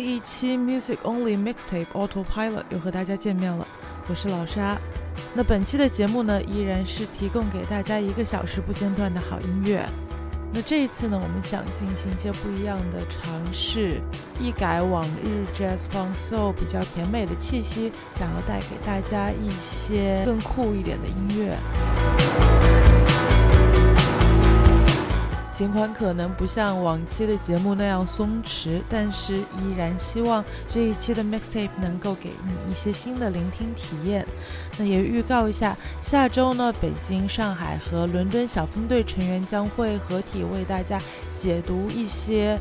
一期 Music Only Mixtape Autopilot 又和大家见面了，我是老沙。那本期的节目呢，依然是提供给大家一个小时不间断的好音乐。那这一次呢，我们想进行一些不一样的尝试，一改往日 Jazz Funk Soul 比较甜美的气息，想要带给大家一些更酷一点的音乐。尽管可能不像往期的节目那样松弛，但是依然希望这一期的 mixtape 能够给你一些新的聆听体验。那也预告一下，下周呢，北京、上海和伦敦小分队成员将会合体为大家解读一些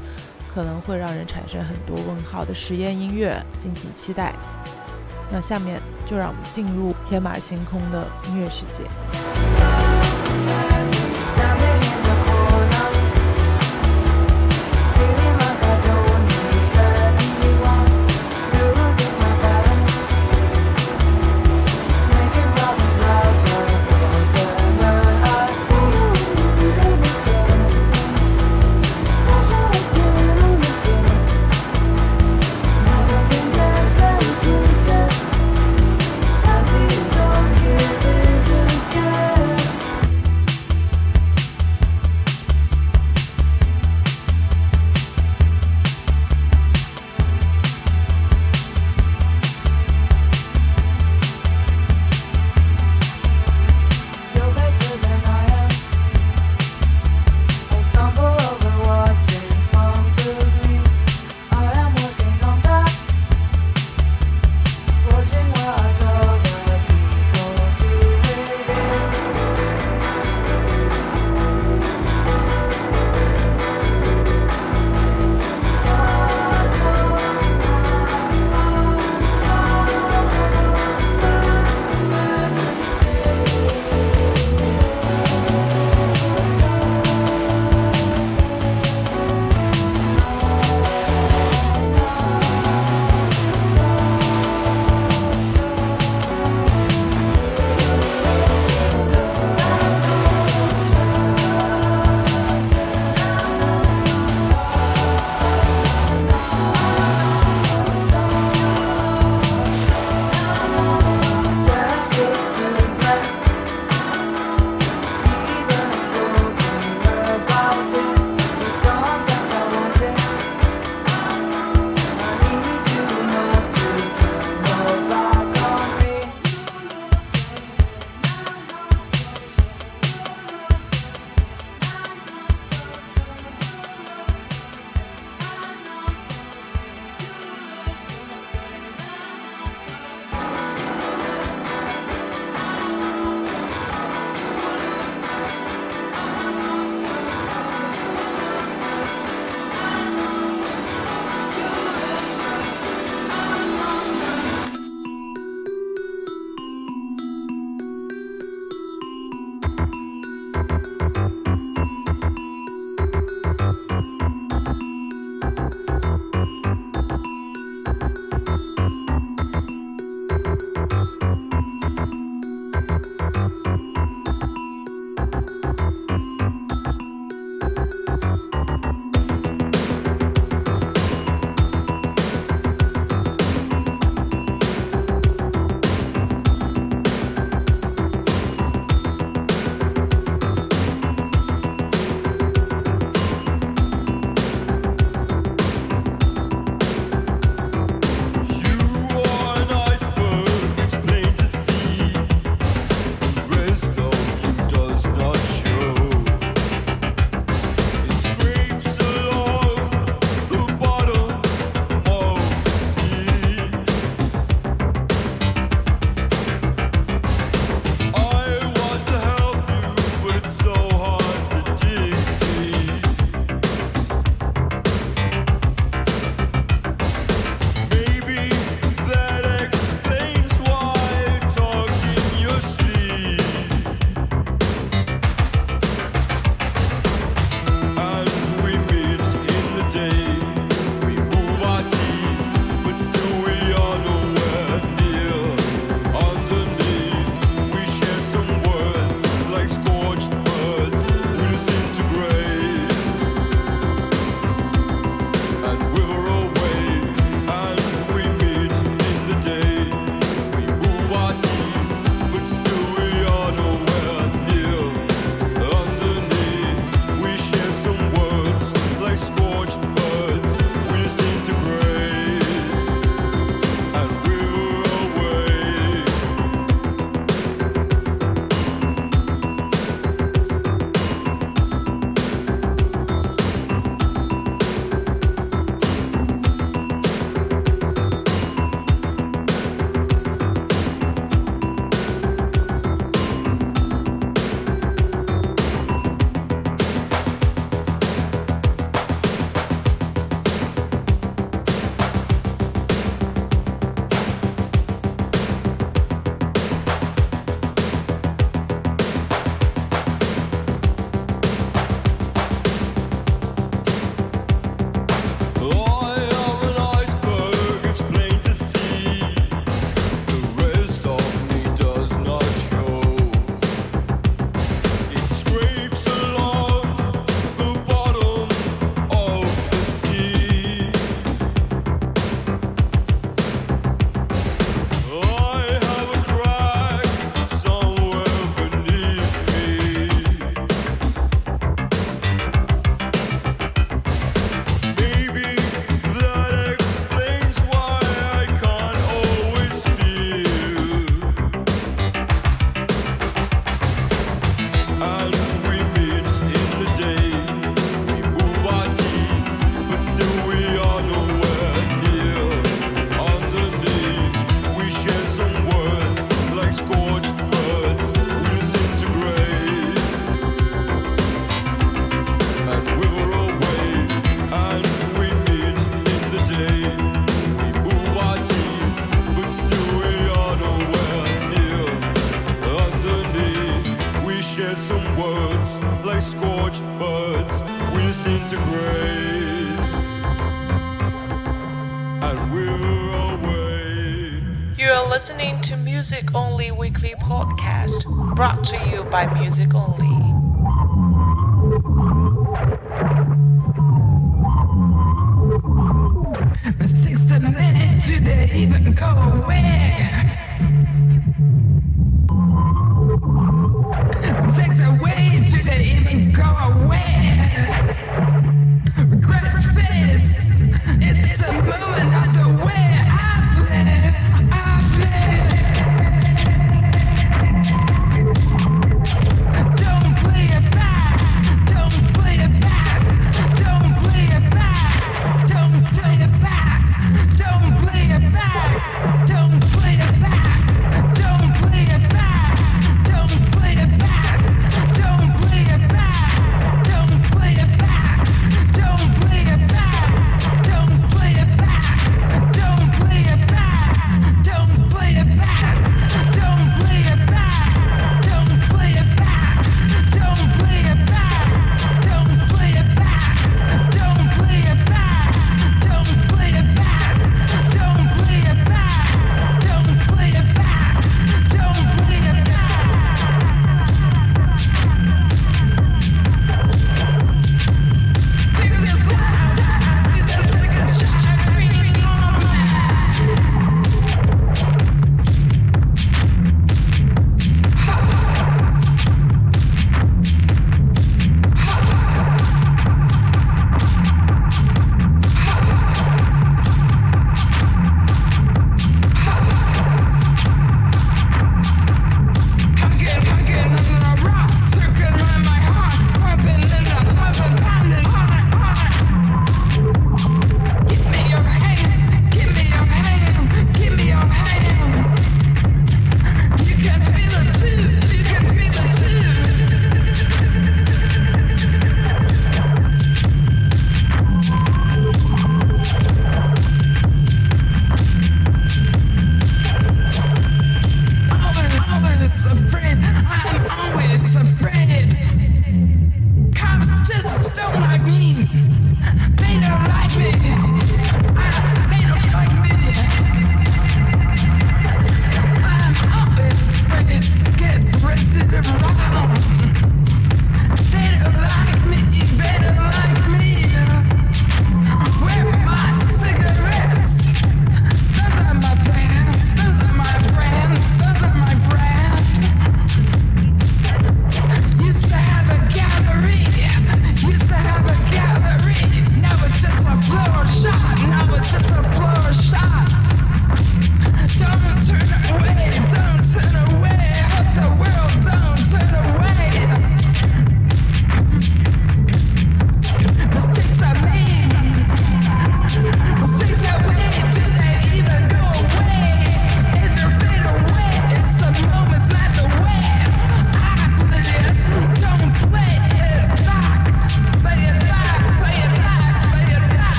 可能会让人产生很多问号的实验音乐，敬请期待。那下面就让我们进入天马行空的音乐世界。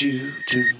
Choo choo.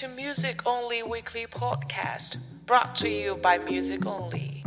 to Music Only Weekly Podcast, brought to you by Music Only.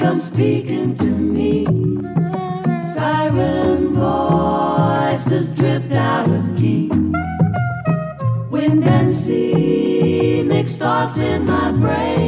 come speaking to me. Siren voices drift out of key. Wind and sea mix thoughts in my brain.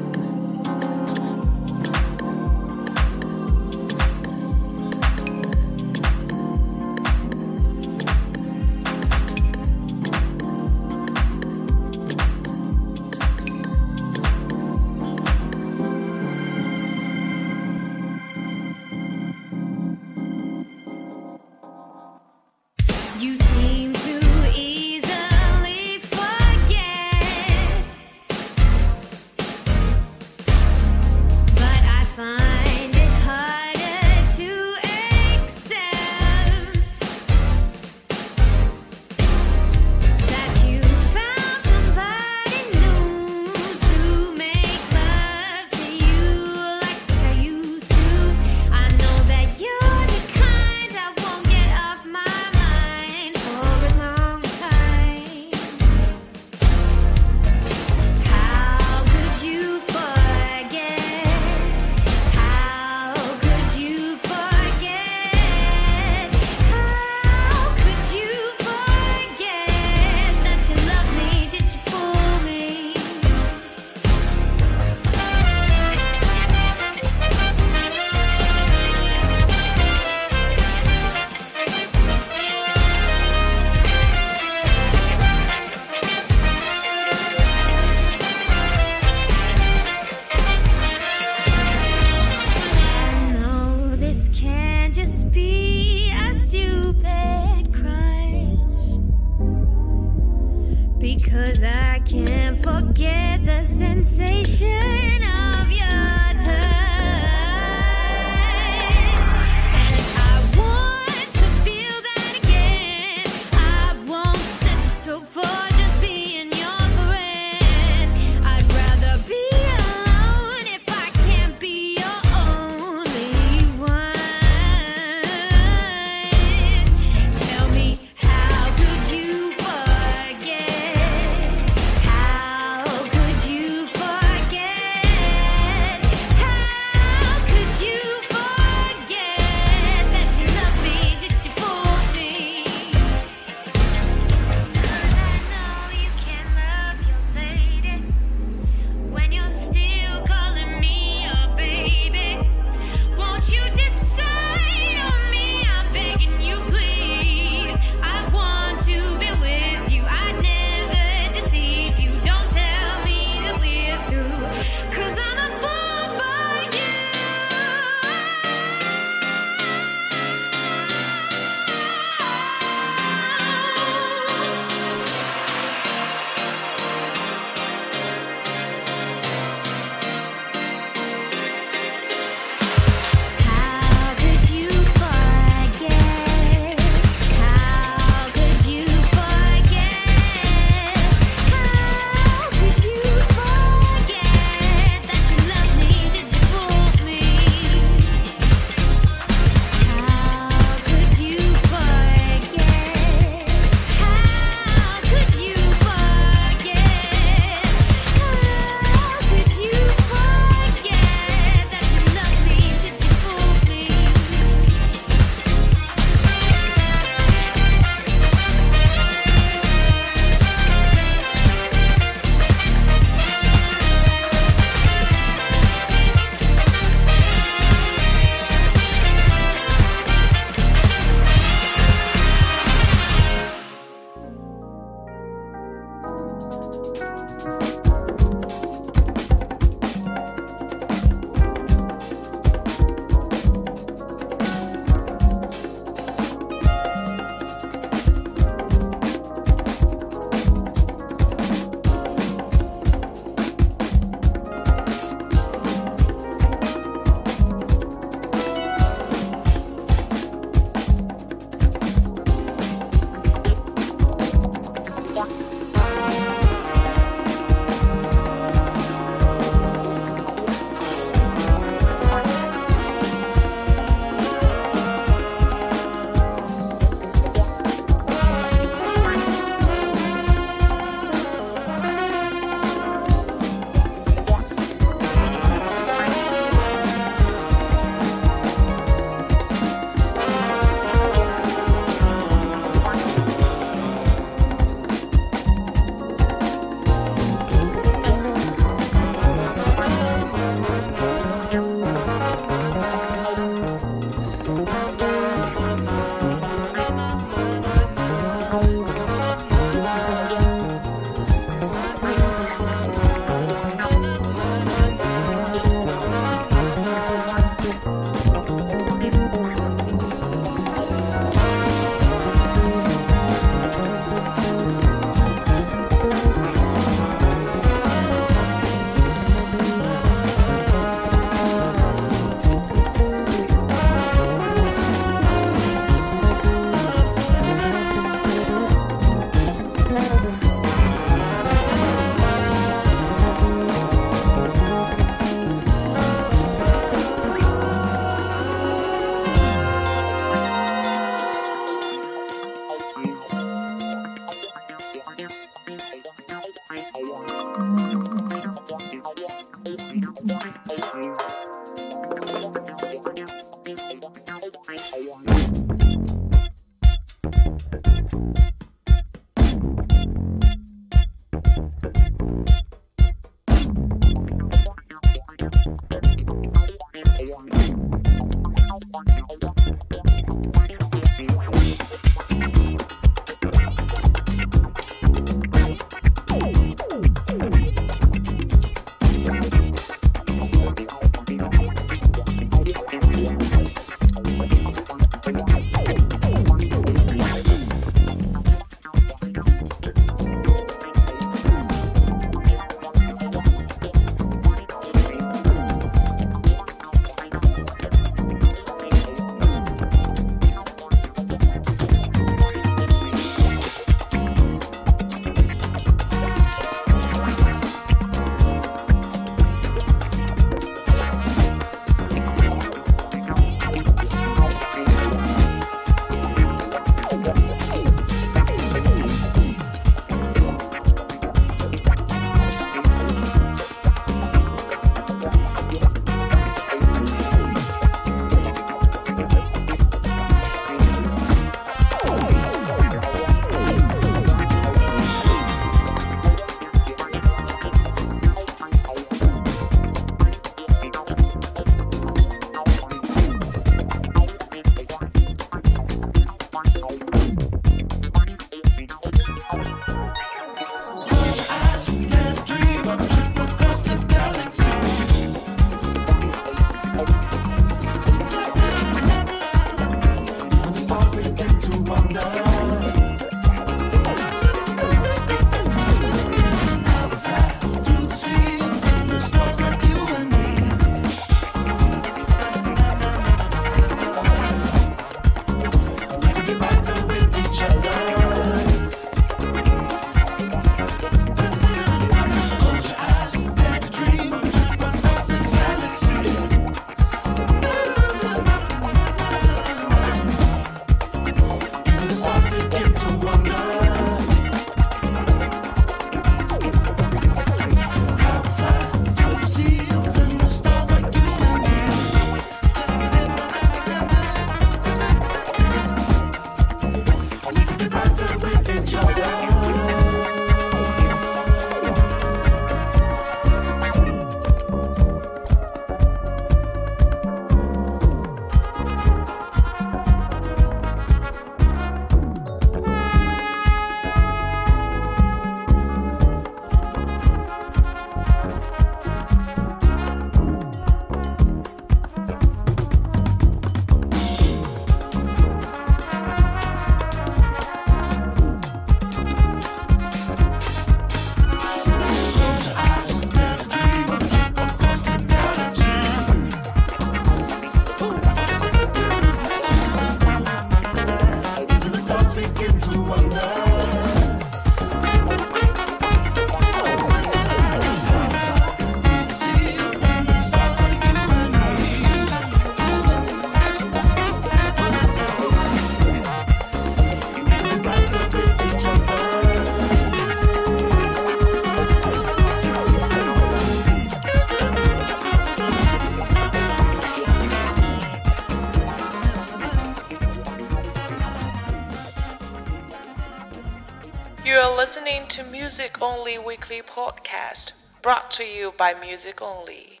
Weekly Podcast, brought to you by Music Only.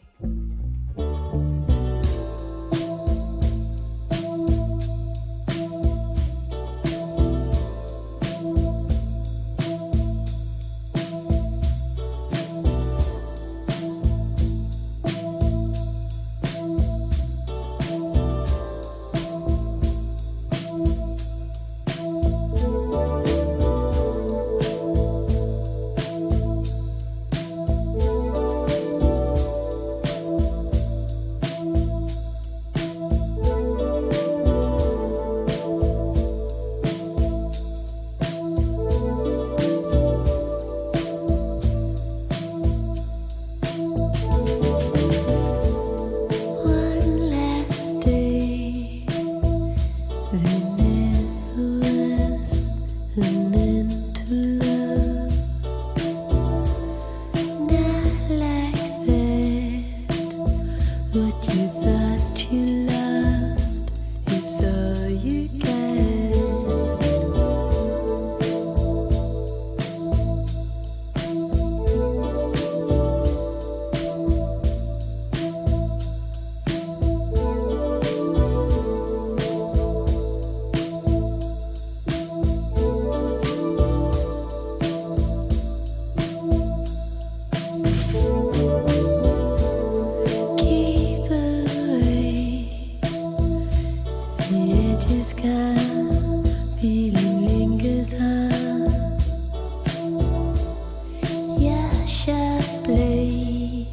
Blade,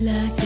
like